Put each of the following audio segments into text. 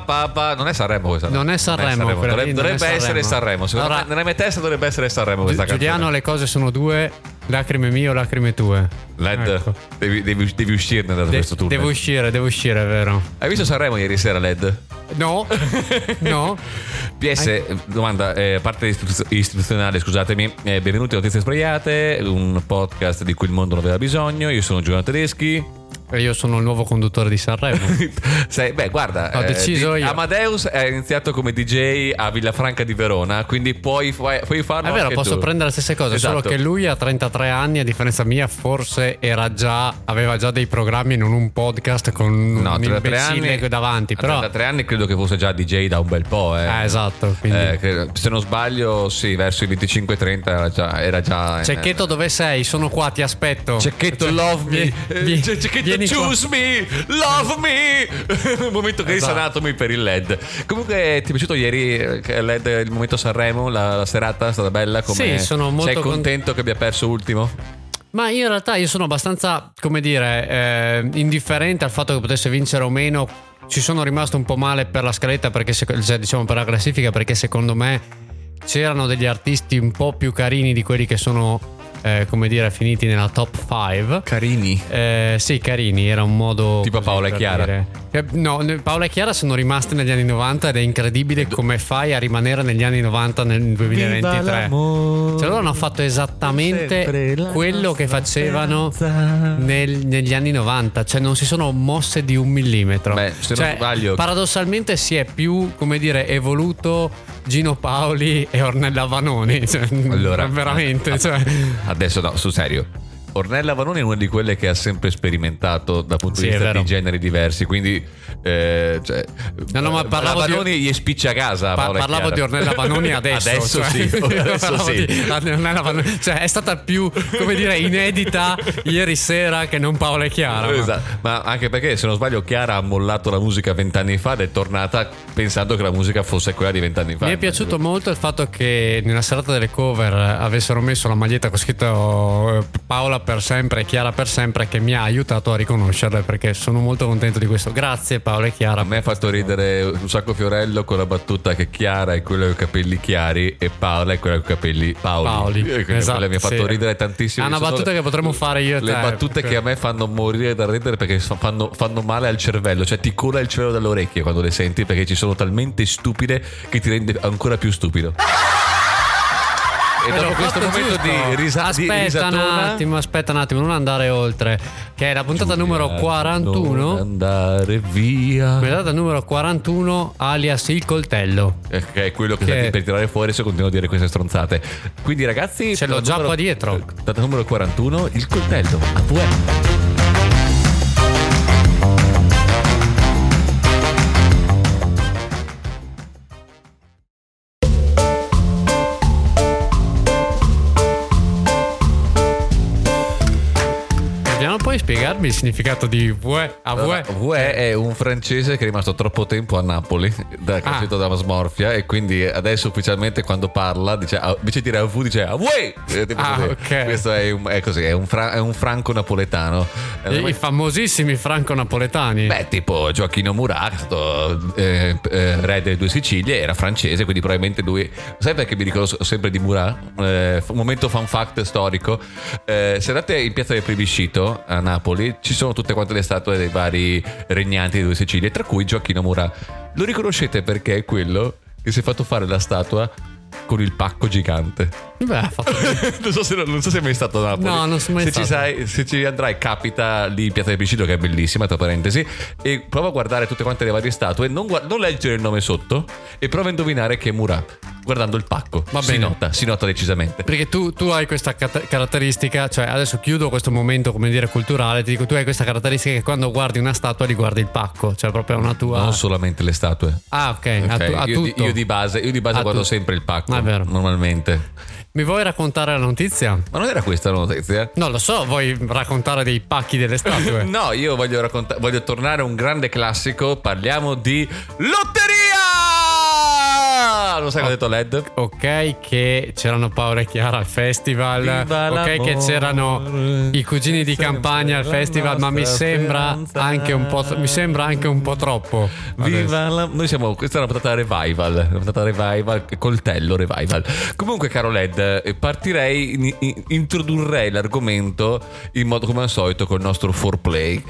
pa pa Non è Sanremo questa. Non è Sanremo, Dovrebbe, non è dovrebbe essere Sanremo. Sanremo. Secondo Allora- me, nella mia testa dovrebbe essere Sanremo questa Giuliano, canzone. le cose sono due: lacrime mie o lacrime tue. Led, Ecco. devi, devi, devi uscirne da De- questo turno. devo uscire, devo uscire, vero? Hai visto Sanremo ieri sera, Led? No, no. PS, domanda, eh, parte istituz- istituzionale, scusatemi. Eh, benvenuti a Notizie Sbagliate, un podcast di cui il mondo non aveva bisogno. Io sono Giuliano Tedeschi. E Io sono il nuovo conduttore di Sanremo. Sai, beh, guarda, Ho deciso io. Amadeus è iniziato come DJ a Villafranca di Verona, quindi puoi, puoi farlo È vero, posso tu. prendere la stessa cosa, solo Esatto. che lui a 33 anni, a differenza mia, forse era già, aveva già dei programmi e non un podcast con No, un 33 imbecille anni, davanti. a Però, 33 anni credo che fosse già DJ da un bel po'. Eh. eh, esatto. Quindi. Eh, credo- se non sbaglio, sì, verso i 25-30 era già. Era già Cecchetto, dove sei? Sono qua, ti aspetto. Cecchetto, Cioè, love me. Eh, vie- Ce- Cecchetto, vieni qua. choose me. Love me. Un momento che Esatto. risanatomi per il LED. Comunque, ti è piaciuto ieri eh, il LED, il momento Sanremo? La, la serata è stata bella? Come... Sì, sono molto Sei con- contento che abbia perso ultimo? Ma io in realtà io sono abbastanza, come dire, eh, indifferente al fatto che potesse vincere o meno. Ci sono rimasto un po' male per la scaletta, perché cioè, diciamo per la classifica, perché secondo me c'erano degli artisti un po' più carini di quelli che sono, eh, come dire, finiti nella top 5. Carini. Eh, sì, carini, era un modo. Tipo Paola e Chiara. dire. Eh, No, Paola e Chiara sono rimaste negli anni 90 ed è incredibile come fai a rimanere negli anni 90 nel 2023. Cioè, loro hanno fatto esattamente quello che facevano nel- negli anni 90, cioè non si sono mosse di un millimetro. Beh, se non Cioè, sbaglio- paradossalmente si è più, come dire, evoluto Gino Paoli e Ornella Vanoni. Cioè, Allora, veramente. cioè. Adesso no, sul serio. Ornella Vanoni è una di quelle che ha sempre sperimentato dal punto Sì, di vista di generi diversi. Quindi, eh, cioè, No, no, ma la parlavo di- Vanoni gli spiccia a casa. Pa- parlavo di Ornella Vanoni adesso. adesso cioè, sì, adesso sì. di Ornella Vanoni. Cioè, è stata più, come dire, inedita ieri sera che non Paola e Chiara. ma- Esatto. Ma anche perché, se non sbaglio, Chiara ha mollato la musica vent'anni fa ed è tornata pensando che la musica fosse quella di vent'anni fa. Mi è piaciuto molto il fatto che nella serata delle cover avessero messo la maglietta con scritto eh, Paola per sempre e Chiara per sempre che mi ha aiutato a riconoscerle perché sono molto contento di questo. Grazie Paola e Chiara. A me ha fatto ridere un sacco Fiorello con la battuta che Chiara è quella con i capelli chiari e Paola è quella con i capelli Paoli. Paoli, E quindi esatto, mi ha fatto sì. ridere tantissimo. È una Sono battuta che potremmo fare io e Le te, battute perché- che a me fanno morire da ridere perché fa- fanno, fanno male al cervello, cioè ti cola il cervello dalle orecchie quando le senti perché ci sono talmente stupide che ti rende ancora più stupido. E Eh, dopo questo momento giusto. di, risa- di aspetta un risatona attimo, aspetta un attimo, non andare oltre. Che è la puntata numero Non 41. andare via. Puntata numero 41, alias il coltello. Eh, Che è quello che, Che- per tirare fuori se continuo a dire queste stronzate. Quindi, ragazzi, Ce l'ho già numero- qua dietro. Puntata numero 41, il coltello. A due. Spiegarmi il significato di vue a vue? Vue è un francese che è rimasto troppo tempo a Napoli, da, che è Ah. uscito da smorfia, e quindi adesso ufficialmente quando parla, dice, ah, invece di dire a V, dice a Vue! Eh, Ah, così. ok. Questo è, un- è così, è un, fra- è un franco napoletano. I, I famosissimi franco-napoletani. Beh, tipo Gioacchino Murat, eh, eh, re delle due Sicilie, era francese, quindi probabilmente lui. Sai perché mi ricordo sempre di Murat? Eh, un momento fun fact storico. Eh, se andate in piazza del Plebiscito a Napoli, ci sono tutte quante le statue dei vari regnanti delle due Sicilie, tra cui Gioacchino Murat. Lo riconoscete perché è quello che si è fatto fare la statua con il pacco gigante. Beh, non, so se, non so se è mai stato a Napoli. No, non sono mai se Ci stato. sai, se ci andrai, capita lì in Piazza del Picito, che è bellissima, tra parentesi, e prova a guardare tutte quante le varie statue. Non, gua- non leggere il nome sotto e prova a indovinare che è Murat. Guardando il pacco, Va si bene. nota, si nota decisamente. Perché tu, tu hai questa cat- caratteristica, cioè adesso chiudo questo momento, come dire, culturale, ti dico, tu hai questa caratteristica che quando guardi una statua li guardi il pacco, cioè proprio una tua... Non solamente le statue. Ah, ok, a, Ok, tu- a io, di, io di base, io di base A guardo tutto. sempre il pacco. Ah. Normalmente. Mi vuoi raccontare la notizia? Ma non era questa la notizia? Non lo so, vuoi raccontare dei pacchi delle statue? No, io voglio, racconta- voglio tornare a un grande classico. Parliamo di lotteria! Ah, non sai cosa ha detto LED? Ok, che c'erano Paola e Chiara al festival. Viva ok, che c'erano i cugini di campagna al festival. Ma mi sembra anche un po'. Mi sembra anche un po' troppo. Viva la... Noi siamo. Questa è una puntata revival. Una puntata revival. Coltello revival. Comunque, caro Led, eh, partirei. in- in- introdurrei l'argomento in modo come al solito col nostro foreplay.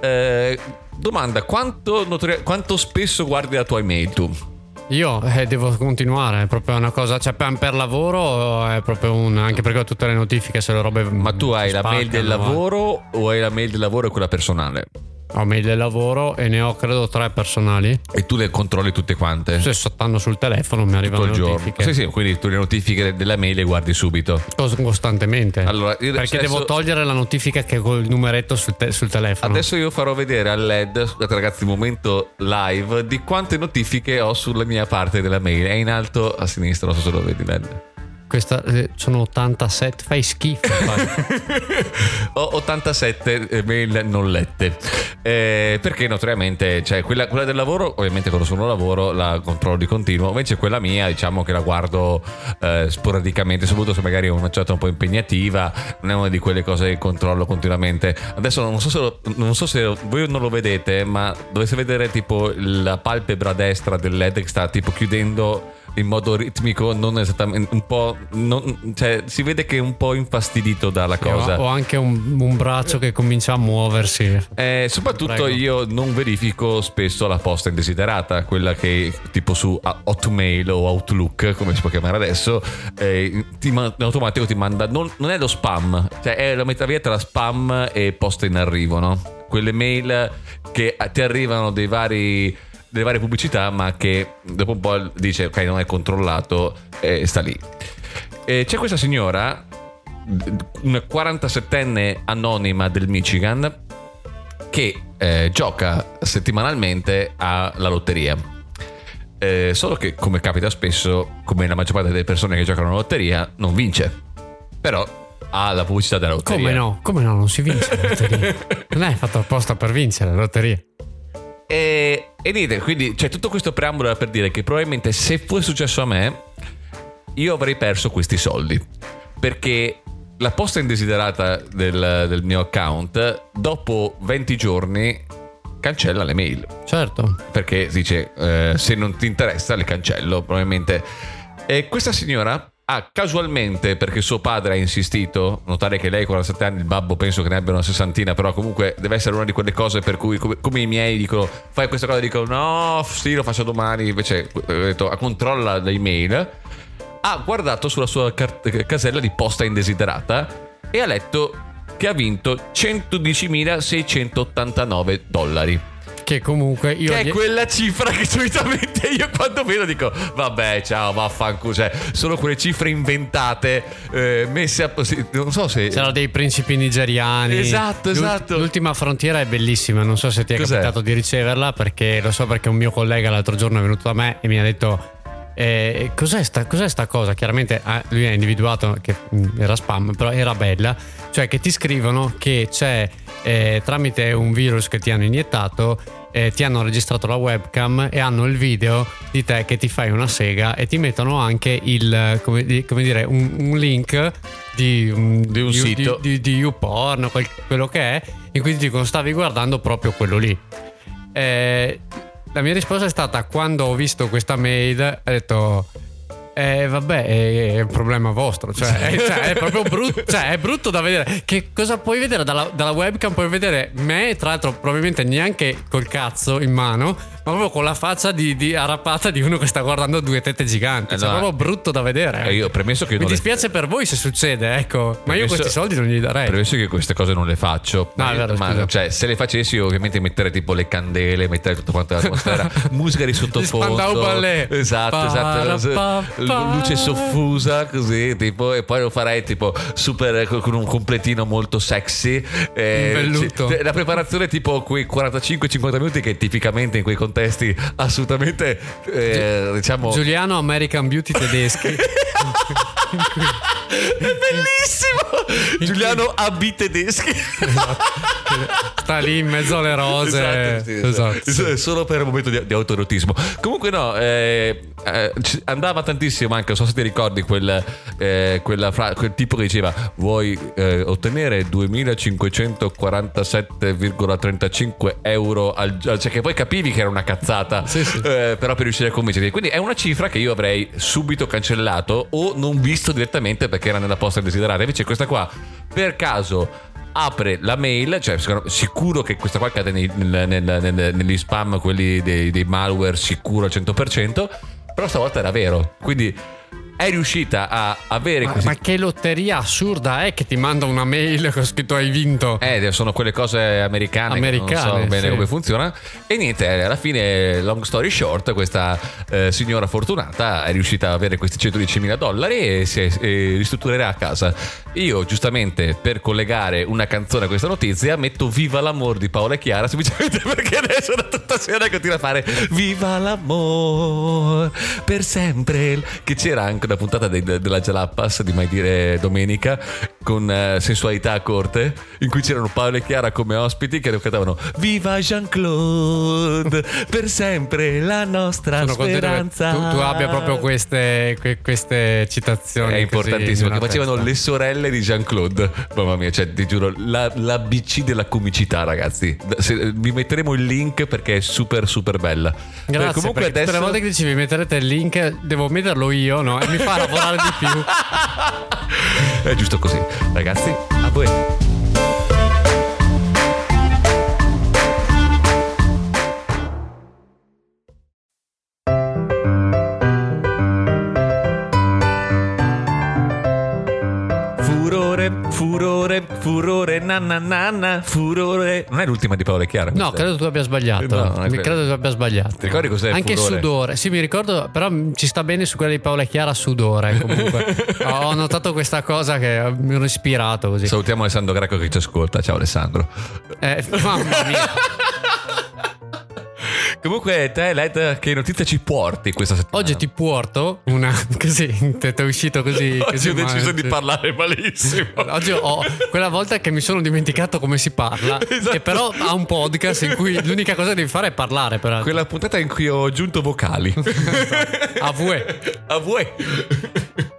Eh, domanda: quanto, notori- quanto spesso guardi la tua email tu? Io eh, devo continuare, è proprio una cosa, cioè per, lavoro è proprio un, anche perché ho tutte le notifiche se le robe Ma tu hai la mail del spaccano, eh. lavoro o hai la mail del lavoro e quella personale? Ho mail del lavoro e ne ho credo tre personali. E tu le controlli tutte quante? Se stanno sul telefono mi arrivano tutto le giorno. notifiche. Sì, sì, quindi tu le notifiche della mail le guardi subito. Cos- Costantemente. Allora, perché adesso- devo togliere la notifica che è col numeretto sul, te- sul telefono. Adesso io farò vedere al LED, scusate ragazzi, momento live, di quante notifiche ho sulla mia parte della mail. È in alto a sinistra, non so se lo vedi LED. Questa, eh, sono 87, fai schifo. ho 87 eh, mail non lette. Eh, perché notoriamente, cioè quella, quella del lavoro, ovviamente quando sono lavoro la controllo di continuo, invece quella mia diciamo che la guardo eh, sporadicamente, soprattutto se magari è una certa un po' impegnativa, non è una di quelle cose che controllo continuamente. Adesso non so se, lo- non so se voi non lo vedete, ma dovete vedere tipo la palpebra destra del LED che sta tipo chiudendo in modo ritmico, non esattamente un po'. non- cioè, si vede che è un po' infastidito dalla cosa. Ho anche un, un braccio che comincia a muoversi. Eh, soprattutto Prego. io non verifico spesso la posta indesiderata, quella che tipo su Hotmail o Outlook, come si può chiamare adesso, eh, ti in automatico ti manda. Non, non è lo spam, cioè è la metà via tra spam e posta in arrivo, no? Quelle mail che ti arrivano dei vari. Delle varie pubblicità, ma che dopo un po' dice ok, non è controllato e sta lì. E c'è questa signora, una 47enne anonima del Michigan, che eh, gioca settimanalmente alla lotteria. Eh, solo che, come capita spesso, come la maggior parte delle persone che giocano alla lotteria, non vince. Però ha la pubblicità della lotteria. Come no? Come no? Non si vince la lotteria. non è fatto apposta per vincere la lotteria. E, e niente, quindi c'è tutto questo preambolo per dire che probabilmente se fosse successo a me, io avrei perso questi soldi. Perché la posta indesiderata del, del mio account, dopo 20 giorni, cancella le mail. Certo. perché dice eh, se non ti interessa le cancello probabilmente e questa signora ha casualmente perché suo padre ha insistito notare che lei ha 47 anni il babbo penso che ne abbia una sessantina però comunque deve essere una di quelle cose per cui come, come i miei dicono fai questa cosa dicono no sì lo faccio domani invece eh, ho detto controlla le email ha guardato sulla sua car- casella di posta indesiderata e ha letto che ha vinto 110.689 dollari Che comunque io. che è quella cifra che solitamente io quando vedo dico vabbè ciao vaffanculo cioè sono quelle cifre inventate eh, messe a non so se C'erano dei principi nigeriani. Esatto, esatto. L'ultima frontiera è bellissima. Non so se ti è Cos'è? capitato di riceverla, perché lo so perché un mio collega l'altro giorno è venuto da me e mi ha detto. Eh, cos'è, sta, cos'è sta cosa? Chiaramente ah, lui ha individuato che mm, era spam, però era bella. Cioè, che ti scrivono che c'è eh, tramite un virus che ti hanno iniettato, eh, ti hanno registrato la webcam e hanno il video di te che ti fai una sega e ti mettono anche il, come, di- come dire, un, un link di, un- Di un di- sito. di, di YouPorn, quel- quello che è, in cui ti dicono stavi guardando proprio quello lì. Eh, la mia risposta è stata quando ho visto questa mail, ho detto. Eh, vabbè, è, un problema vostro. Cioè, è, cioè, è proprio brutto. Cioè, è brutto da vedere. Che cosa puoi vedere dalla, dalla webcam? Puoi vedere me, tra l'altro, probabilmente neanche col cazzo in mano, ma proprio con la faccia di, di arrapata di uno che sta guardando due tette giganti. Eh, cioè, no, è proprio brutto da vedere. Eh, io premesso che io Mi non le- dispiace per voi se succede, ecco. Ma io Premesso- questi soldi non li darei. Premesso che queste cose non le faccio, No, ma, vero, ma, cioè, se le facessi, io ovviamente metterei tipo le candele, metterei tutta quanta l'atmosfera, musica di sottofondo, esatto, esatto, Pa-ra-pa-pa. luce soffusa così, tipo, e poi lo farei tipo super con un completino molto sexy. eh, la preparazione tipo quei 45-50 minuti che tipicamente in quei contesti assolutamente, eh, diciamo. Giuliano American Beauty tedeschi. È bellissimo! Giuliano AB tedeschi. Sta lì in mezzo alle rose. Esatto, sì, Esatto, esatto. Solo per un momento di, di autoerotismo. Comunque, no, eh, eh, andava tantissimo anche. Non so se ti ricordi quel, eh, fra- quel tipo che diceva: Vuoi eh, ottenere 2547,35 euro al giorno? Cioè, che poi capivi che era una cazzata, Sì, sì. eh, però per riuscire a convincerti. Quindi è una cifra che io avrei subito cancellato o non visto direttamente perché era nella posta desiderata. Invece, questa qua, per caso apre la mail, cioè sicuro- che questa qua cade nel- nel- nel- negli spam, quelli dei, dei malware, sicuro al 100%, però stavolta era vero. Quindi è riuscita a avere Ma, questi... ma che lotteria assurda è che ti manda una mail con scritto hai vinto? Eh, sono quelle cose americane, che non Americane, so bene sì. come funziona. E niente, alla fine, long story short, questa eh, signora fortunata è riuscita ad avere questi 110 mila dollari e si è- e ristrutturerà a casa. Io, giustamente, per collegare una canzone a questa notizia, metto Viva l'amor di Paola e Chiara, semplicemente perché adesso da tutta sera continua a fare Viva l'amor per sempre. Che c'era anche una puntata de- della Jalappas di Mai Dire Domenica con eh, sensualità a corte, in cui c'erano Paolo e Chiara come ospiti che cantavano Viva Jean-Claude per sempre la nostra Sono speranza. tu, tu abbia proprio queste, que- queste citazioni. È importantissimo, che facevano testa. le sorelle di Jean-Claude. Mamma mia, cioè, ti giuro, la, l'ABC della comicità, ragazzi. Se- vi metteremo il link perché è super, super bella. Grazie, Eh, comunque perché tutte adesso. le volte che dicevi metterete il link, devo metterlo io, no? Mi fa lavorare di più. È giusto così. Ragazzi, a voi. Furore, furore, nanna nanna, furore. Non è l'ultima di Paolo Chiara? No, questa? credo tu abbia sbagliato. No, mi quello. credo tu abbia sbagliato. Ti ricordi cos'è Anche furore? sudore. Sì, mi ricordo, però ci sta bene su quella di Paola Chiara sudore. Comunque, ho notato questa cosa che mi ero ispirato così. Salutiamo Alessandro Greco che ci ascolta. Ciao Alessandro. Eh, mamma mia. Comunque, te, Led, che notizia ci porti questa settimana? Oggi ti porto una così, ti è uscito così. Oggi così ho deciso male, di parlare malissimo. Oggi ho quella volta che mi sono dimenticato come si parla, Esatto. che però ha un podcast in cui l'unica cosa che devi fare è parlare. Per Quella puntata in cui ho aggiunto vocali. A voi. A voi.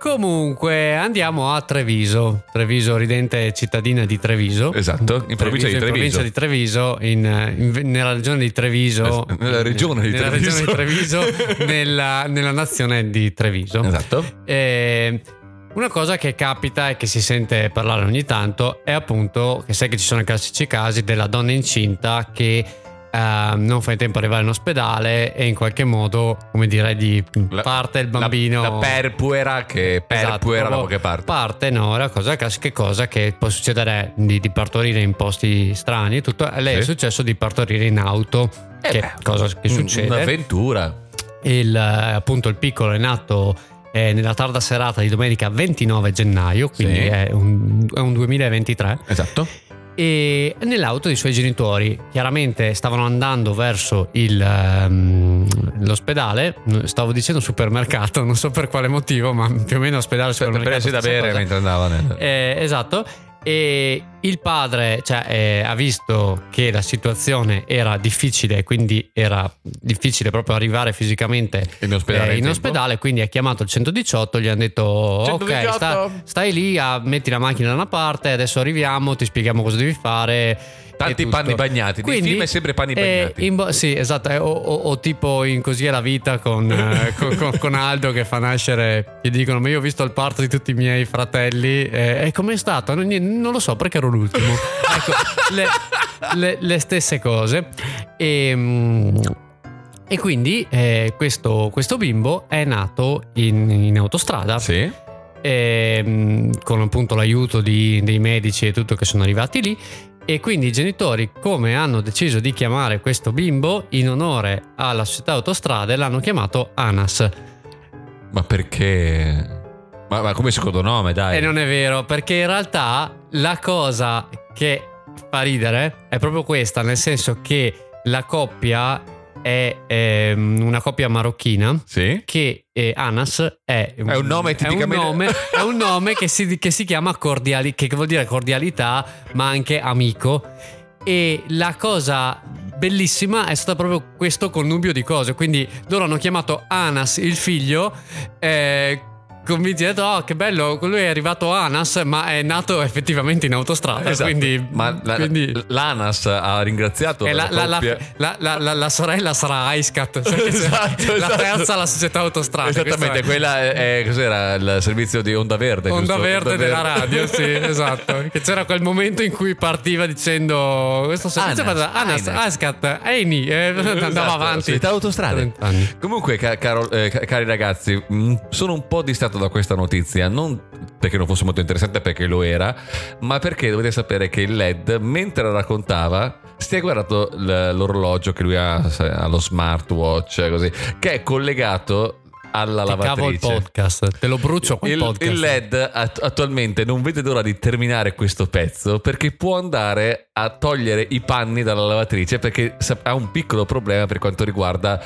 Comunque andiamo a Treviso. Treviso, ridente cittadina di Treviso. Esatto, in provincia di in Treviso. provincia di Treviso, in- in- nella regione di Treviso. Es- nella regione di nella Treviso. regione di Treviso, nella, nella nazione di Treviso. Esatto. E una cosa che capita e che si sente parlare ogni tanto è appunto che sai che ci sono i classici casi della donna incinta che eh, non fa in tempo ad arrivare in ospedale e in qualche modo, come dire, di La- parte il la- bambino. La, perpuera che perpuera Esatto, da qualche parte. Parte, no, è la cosa classica cosa che può succedere di, di partorire in posti strani. Tutto. A lei è Sì. successo di partorire in auto, Eh che beh, cosa che succede. Un'avventura. Il, eh, appunto il piccolo è nato eh, nella tarda serata di domenica 29 gennaio, quindi Sì. è, un, è un 2023, Esatto. E nell'auto dei suoi genitori. Chiaramente stavano andando verso il, ehm, l'ospedale, stavo dicendo supermercato, non so per quale motivo, ma più o meno ospedale, Per supermercato. prendersi da bere cosa. mentre andava nel... Eh, esatto. E il padre cioè, eh, ha visto che la situazione era difficile, quindi era difficile proprio arrivare fisicamente In ospedale eh, in ospedale, quindi ha chiamato il 118, gli hanno detto ok, 118. sta- stai lì, ah, metti la macchina da una parte, adesso arriviamo, ti spieghiamo cosa devi fare. Tanti panni bagnati. Nei film è sempre panni eh, bagnati. bo- sì, esatto, eh, o, o- o tipo in Così è la vita con, eh, con, con- con Aldo che fa nascere, gli dicono ma io ho visto il parto di tutti i miei fratelli eh, e com'è stato? Non, non lo so perché ero l'ultimo. ecco, le, le- le stesse cose. E, mm, e quindi eh, questo, questo bimbo è nato in, in autostrada Sì. e, mm, con appunto l'aiuto di- dei medici e tutto che sono arrivati lì. E quindi i genitori, come hanno deciso di chiamare questo bimbo in onore alla società autostrade, l'hanno chiamato Anas. Ma perché? Ma, ma come secondo nome, dai. E non è vero, perché in realtà la cosa che fa ridere è proprio questa, nel senso che la coppia è ehm, una coppia marocchina Sì. che eh, Anas è, È un nome tipicamente- è un nome, è un nome che, si, che si chiama cordiali, che vuol dire cordialità ma anche amico e la cosa bellissima è stata proprio questo connubio di cose quindi loro hanno chiamato Anas il figlio eh, convinti hanno detto oh che bello lui è arrivato Anas ma è nato effettivamente in autostrada Esatto. quindi, Ma la- quindi- l'ANAS ha ringraziato la, la- la- la- la- la- la sorella sarà Icecat Esatto, la esatto. terza la società autostrada Esattamente, è- quella è, cos'era il servizio di Onda Verde? Onda giusto? verde della radio, sì, esatto. Che c'era quel momento in cui partiva dicendo questo servizio Anas, Anas, Anas. Ascat, Eni, eh, andava Esatto, avanti. società autostrade. 30 anni. Comunque, ca- caro- eh, ca- cari ragazzi, mh, sono un po' distratto da questa notizia. Non perché non fosse molto interessante, perché lo era, ma perché dovete sapere che il LED, mentre la raccontava, si è guardato l'orologio che lui ha lo smartwatch, così, che è collegato alla Ti cavo il lavatrice. podcast, te lo brucio Il, podcast. il LED at- attualmente non vede l'ora di terminare questo pezzo perché può andare a togliere i panni dalla lavatrice perché ha un piccolo problema per quanto riguarda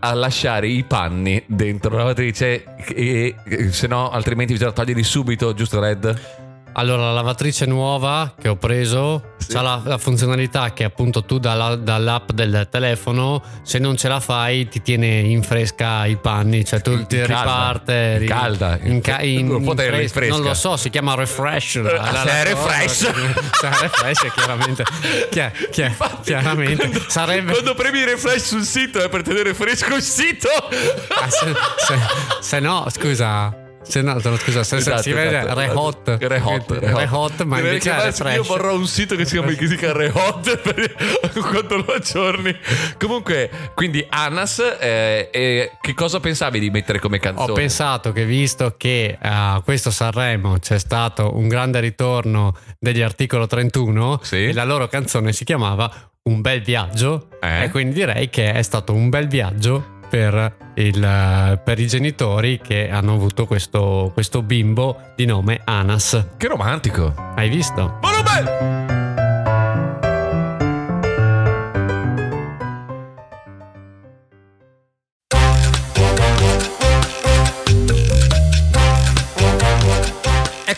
a lasciare i panni dentro la lavatrice e, e se no altrimenti bisogna toglierli subito, giusto LED? Allora, la lavatrice nuova che ho preso Sì. ha la, la funzionalità che appunto tu dalla- dall'app del telefono, se non ce la fai, ti tiene in fresca i panni, cioè tu In ti calda. riparte. In calda. In, ca- in- può in in fresca. Non lo so, si chiama refresh. la- la- la- refresh. Se è refresh, chiaramente. Chia- chia- chiaramente. Sarebbe. Quando premi refresh sul sito è per tenere fresco il sito. Ah, se, se- se no, scusa. Se no, scusa, se, Esatto, si vede esatto. Rehot. Rehot, Rehot. Rehot, ma Direi invece. Io vorrò un sito che si chiama, che si chiama Rehot per quando lo aggiorni. Comunque, quindi Anas, eh, eh, che cosa pensavi di mettere come canzone? Ho pensato che visto che a questo Sanremo c'è stato un grande ritorno degli articolo 31 Sì. e la loro canzone si chiamava Un bel viaggio Eh? e quindi direi che è stato un bel viaggio per, il- per i genitori che hanno avuto questo, questo bimbo di nome Anas. Che romantico. Hai visto? Volume!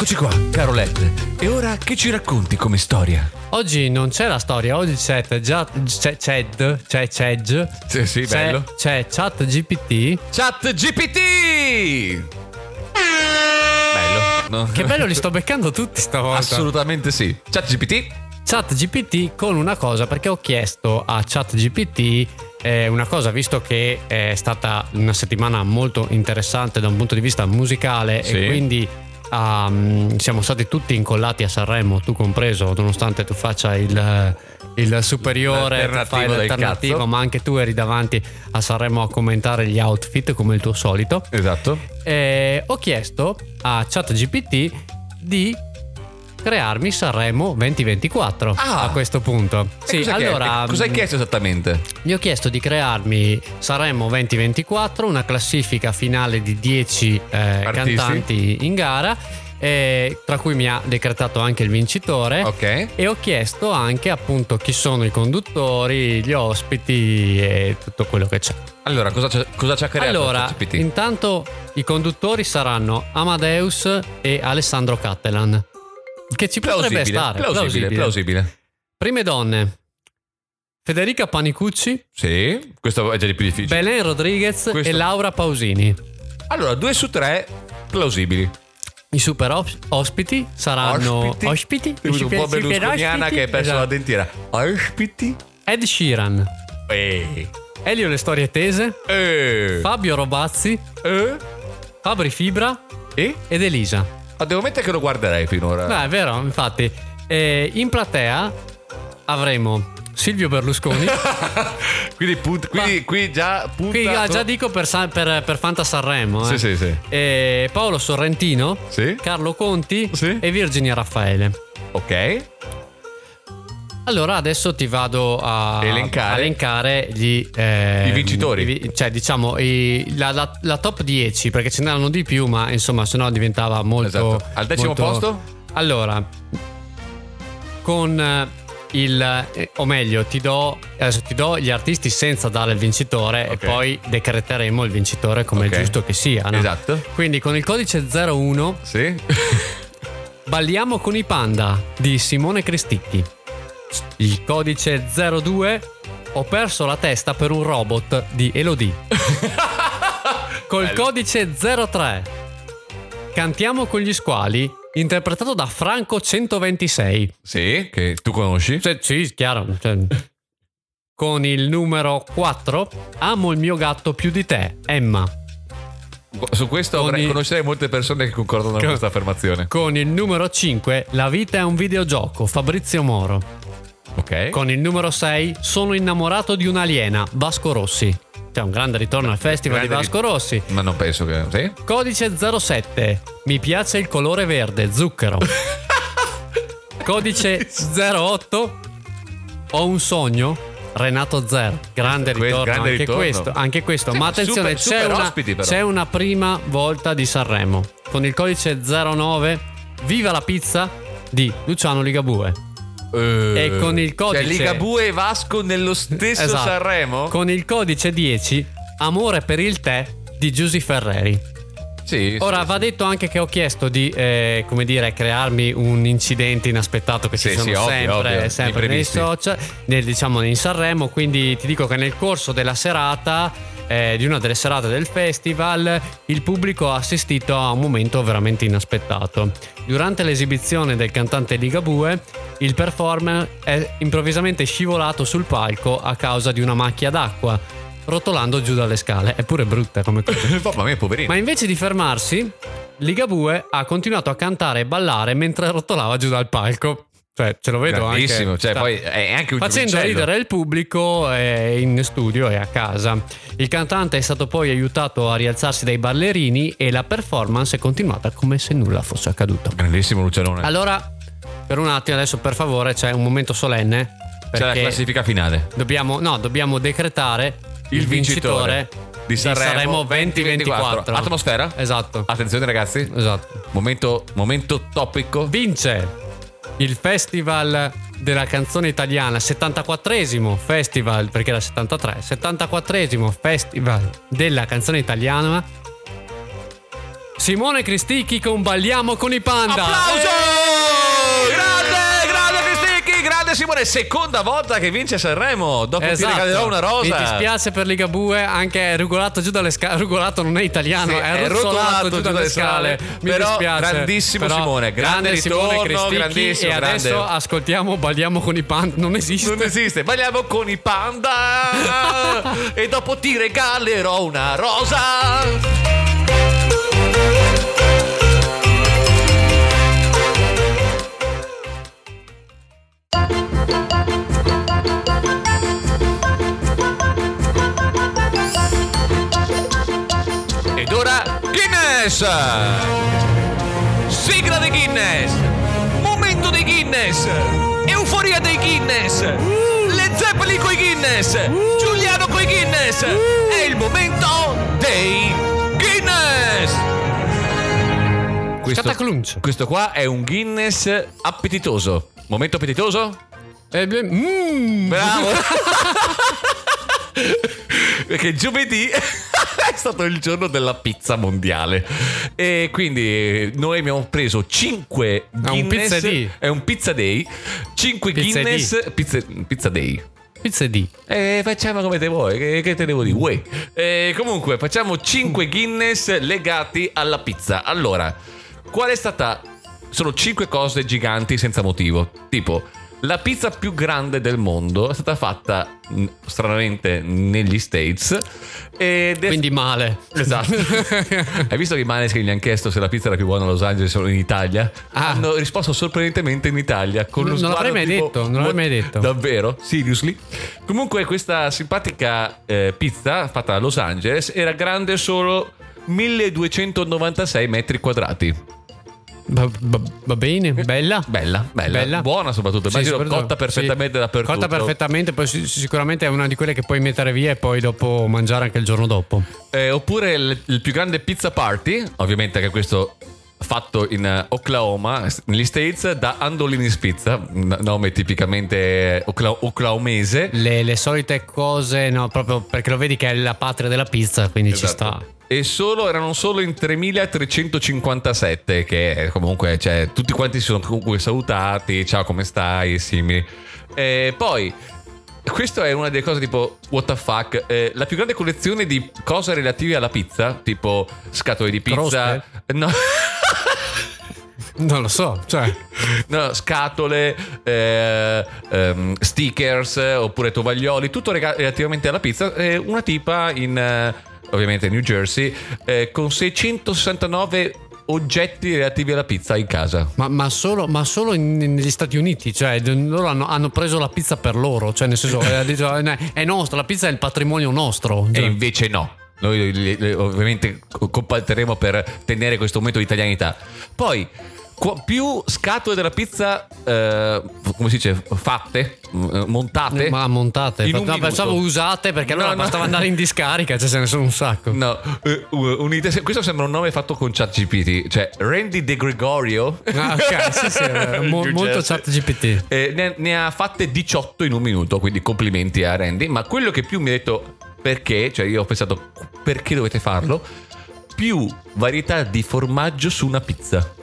Eccoci qua, caro Led. E ora che ci racconti come storia? Oggi non c'è la storia, oggi c'è, già, c'è Ced, c'è Ced, Sì, sì, c'è, bello. c'è Chat GPT. Chat GPT! Bello. no? Che bello, li sto beccando tutti stavolta. Assolutamente sì. Chat GPT? Chat GPT con una cosa perché ho chiesto a Chat GPT eh, una cosa visto che è stata una settimana molto interessante da un punto di vista musicale Sì. e quindi um, siamo stati tutti incollati a Sanremo tu compreso nonostante tu faccia il, il superiore L'alternativo l'alternativo ma anche tu eri davanti a Sanremo a commentare gli outfit come il tuo solito Esatto. eh, ho chiesto a ChatGPT di crearmi Sanremo 2024 Ah. a questo punto. Sì, cos'è che- allora Cosa hai mh, chiesto esattamente? gli ho chiesto di crearmi Sanremo 2024, una classifica finale di 10 eh, cantanti in gara, eh, tra cui mi ha decretato anche il vincitore. Ok. E ho chiesto anche appunto chi sono i conduttori, gli ospiti e tutto quello che c'è. Allora, cosa, ci- cosa ci ha creato Allora, intanto i conduttori saranno Amadeus e Alessandro Cattelan. Che ci potrebbe plausibile, stare. plausibile, plausibile. Prime donne. Federica Panicucci, Sì, questo è già di più difficile. Belen Rodriguez Questo- e Laura Pausini. Allora, due su tre plausibili. I super os- ospiti saranno Ospiti? ospiti, Un po' berlusconiana che hai perso Esatto. la dentiera. Ospiti? Ed Sheeran, Eh. Elio Le Storie Tese, Eh. Fabio Robazzi, Eh. Fabri Fibra E? ed Elisa. Ah, devo mettere che lo guarderei finora. Beh, è vero, infatti. Eh, in platea avremo Silvio Berlusconi. quindi, punt- quindi qui già punta... Qui già dico per, per, per Fanta Sanremo. Sì, eh. sì, sì. Eh, Paolo Sorrentino, Sì. Carlo Conti Sì. e Virginia Raffaele. Ok. Allora adesso ti vado a Elencare. a elencare gli, eh, I vincitori. i cioè diciamo i- la, la- la top 10 perché ce n'erano di più ma insomma se no diventava molto... Esatto. Al decimo molto- posto? Allora, con eh, il, eh, o meglio, ti do, adesso ti do gli artisti senza dare il vincitore Ok. e poi decreteremo il vincitore come Ok. è giusto che sia. no? Esatto. Quindi con il codice 01 Sì. balliamo con i panda di Simone Cristicchi. Il codice 02 ho perso la testa per un robot di Elodie. Col Bello. codice 03 cantiamo con gli squali interpretato da Franco 126. Sì, che tu conosci. Cioè, sì, chiaro. cioè. Con il numero 4 amo il mio gatto più di te, Emma. Su questo avrei- i- conoscerei molte persone che concordano con Con- questa affermazione. Con il numero 5 La vita è un videogioco, Fabrizio Moro. Ok. Con il numero 6 Sono innamorato di un'aliena, Vasco Rossi. C'è un grande ritorno al festival di Grande Vasco Rossi. Ma non penso che. Sì? Codice 07 Mi piace il colore verde, zucchero. Codice 08 Ho un sogno. Renato Zer, grande Que- ritorno, grande anche, ritorno. Questo, anche questo. Sì, Ma ma attenzione, super- c'è, super una, ospiti, però. c'è una prima volta di Sanremo con il codice 09 Viva la pizza di Luciano Ligabue. E con il codice- Cioè Ligabue e Vasco nello stesso Esatto. Sanremo? Con il codice 10 Amore per il tè di Giusy Ferreri. Sì. Ora sì, va detto anche che ho chiesto di, eh, come dire, crearmi un incidente inaspettato che Sì, ci sono sì, sempre, ovvio, sempre nei social, nel, diciamo in Sanremo. Quindi ti dico che nel corso della serata, eh, di una delle serate del festival, il pubblico ha assistito a un momento veramente inaspettato. Durante l'esibizione del cantante Ligabue, il performer è improvvisamente scivolato sul palco a causa di una macchia d'acqua, rotolando giù dalle scale. È pure brutta come cosa. Mamma mia, poverino. Ma invece di fermarsi, Ligabue ha continuato a cantare e ballare mentre rotolava giù dal palco. Cioè, ce lo vedo Grandissimo, anche. cioè, sta- poi è anche un Facendo giovincello. ridere il pubblico eh, in studio e a casa. Il cantante è stato poi aiutato a rialzarsi dai ballerini e la performance è continuata come se nulla fosse accaduto. Grandissimo Lucianone. Allora, per un attimo, adesso per favore, c'è un momento solenne. C'è la classifica finale. Dobbiamo, no, dobbiamo decretare il, vincitore, di Sanremo 2024. Atmosfera? Esatto. Attenzione ragazzi. Esatto. Momento, momento topico. Vince il Festival della canzone italiana, 74esimo Festival, perché era 73, 74esimo Festival della canzone italiana. Simone Cristicchi con Balliamo con i Panda. Applauso! Grande Simone. Seconda volta che vince Sanremo. Dopo ti Esatto. regalerò una rosa. Mi dispiace per Ligabue, anche rugolato giù dalle scale. Rugolato non è italiano, Sì, è, ruzzolato giù dalle scale. Mi Però dispiace. grandissimo Però Simone, grande Simone ritorno, Cristicchi. grandissimo, E adesso grande. ascoltiamo Balliamo con i Panda. Non esiste. Non esiste, balliamo con i panda e dopo ti regalerò una rosa. Ed ora Guinness! Sigla di Guinness! Momento dei Guinness! Euforia dei Guinness! Le Zeppelin coi Guinness! Giuliano coi Guinness! È il momento dei Guinness! Questo, questo qua è un Guinness appetitoso. Momento appetitoso? Eh, beh, mm. Bravo! Perché giovedì è stato il giorno della pizza mondiale. E quindi noi abbiamo preso 5 È un Guinness. pizza day. È un pizza day. 5 Pizza Guinness. Pizza, pizza day. Pizza D. E facciamo come te vuoi, che, che te devo dire? Uè. E comunque facciamo 5 Guinness legati alla pizza. Allora, qual è stata... Sono 5 cose giganti senza motivo. Tipo, la pizza più grande del mondo è stata fatta stranamente negli States. Ed è Quindi male. Esatto. Hai visto che i Maneskin gli hanno chiesto se la pizza era più buona a Los Angeles o in Italia? Ah. Hanno risposto sorprendentemente in Italia. Con Non lo l'avrei mai tipo, detto, non l'avrei mai detto. Davvero? Seriously? Comunque questa simpatica eh, pizza fatta a Los Angeles era grande solo 1296 metri quadrati. Va, va- va bene, bella. Bella, bella, buona soprattutto. Sì, Immagino soprattutto- cotta perfettamente sì. dappertutto. Cotta perfettamente, poi si- sicuramente è una di quelle che puoi mettere via e poi dopo mangiare anche il giorno dopo. Eh, oppure il, il più grande pizza party, ovviamente che questo fatto in Oklahoma, negli States, da Andolini Spizza, un nome tipicamente ocla- oklahomese. Le, le solite cose, no, proprio perché lo vedi che è la patria della pizza, quindi ci Esatto. sta. E solo, erano solo in 3357, che comunque cioè, tutti quanti si sono comunque salutati, ciao come stai, e simili. E poi, questa è una delle cose tipo, what the fuck, eh, la più grande collezione di cose relative alla pizza, tipo scatole di pizza, no, Non lo so, cioè. no, scatole, eh, ehm, stickers, oppure tovaglioli, tutto relativamente alla pizza. Eh, una tipa in, eh, ovviamente, New Jersey, eh, con 669 oggetti relativi alla pizza in casa. Ma, ma solo, ma solo in- negli Stati Uniti, cioè loro hanno, hanno preso la pizza per loro, cioè nel senso eh, eh, è nostra, la pizza è il patrimonio nostro. E Cioè, invece no. Noi ovviamente co- combatteremo per tenere questo momento di italianità. Poi, più scatole della pizza, eh, come si dice, fatte, m- montate. ma montate, in no, pensavo usate perché allora No, no. bastava andare in discarica, cioè ce ne sono un sacco. No, eh, unite- questo sembra un nome fatto con ChatGPT, cioè Randy De Gregorio. Ah, ok, sì, sì, eh, mo- molto Jersey. chat GPT. Eh, ne, ne ha fatte 18 in un minuto, quindi complimenti a Randy. Ma quello che più mi ha detto perché, cioè io ho pensato perché dovete farlo, più varietà di formaggio su una pizza.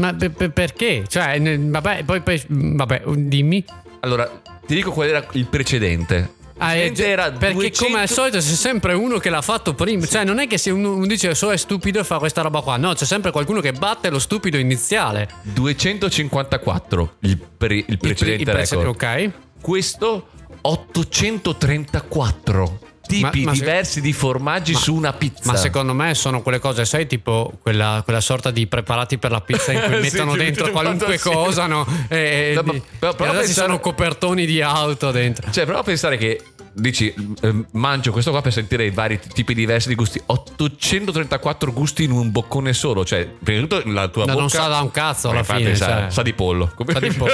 Ma pe- pe- perché? Cioè, vabbè, poi, poi vabbè, dimmi. Allora, ti dico qual era il precedente. Ah, eh, precedente era perché 200 come al solito c'è sempre uno che l'ha fatto prima. Cioè, non è che se uno, uno dice solo è stupido e fa questa roba qua. No, c'è sempre qualcuno che batte lo stupido iniziale. 254 il, pre- il Il pre- precedente il record. Ok. Questo 834 tipi Ma- ma se- diversi di formaggi ma- su una pizza. Ma secondo me sono quelle cose, sai, tipo quella, quella sorta di preparati per la pizza in cui Sì, mettono dentro qualunque cosa, no? E, No, ma- però- però pensare- sono copertoni di auto dentro. Cioè, prova a pensare che dici eh, mangio questo qua per sentire i vari tipi diversi di gusti. 834 gusti in un boccone solo. Cioè, prima di tutto la tua No, bocca non sa da un cazzo alla fine, Sa, cioè. sa di pollo. Sa di pollo.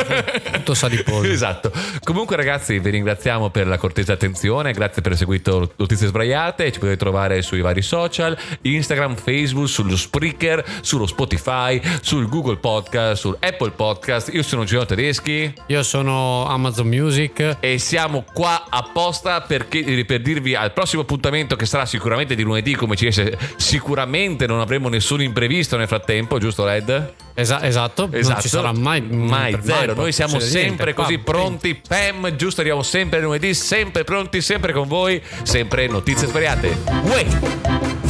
Tutto sa di pollo. esatto. Comunque, ragazzi, vi ringraziamo per la cortese attenzione. Grazie per aver seguito Notizie Sbraiate. Ci potete trovare sui vari social: Instagram, Facebook, sullo Spreaker, sullo Spotify, sul Google Podcast, sul Apple Podcast. Io sono Gino Tedeschi. Io sono Amazon Music. E siamo qua apposta perché, per dirvi al prossimo appuntamento che sarà sicuramente di lunedì, come ci dice, sicuramente non avremo nessun imprevisto nel frattempo, giusto Red? Esa- esatto, non ci sarà mai, mai zero. Noi siamo sempre niente. così Qua- pronti, Pam, giusto, arriviamo sempre lunedì, sempre pronti, sempre con voi, sempre notizie svariate. Uè!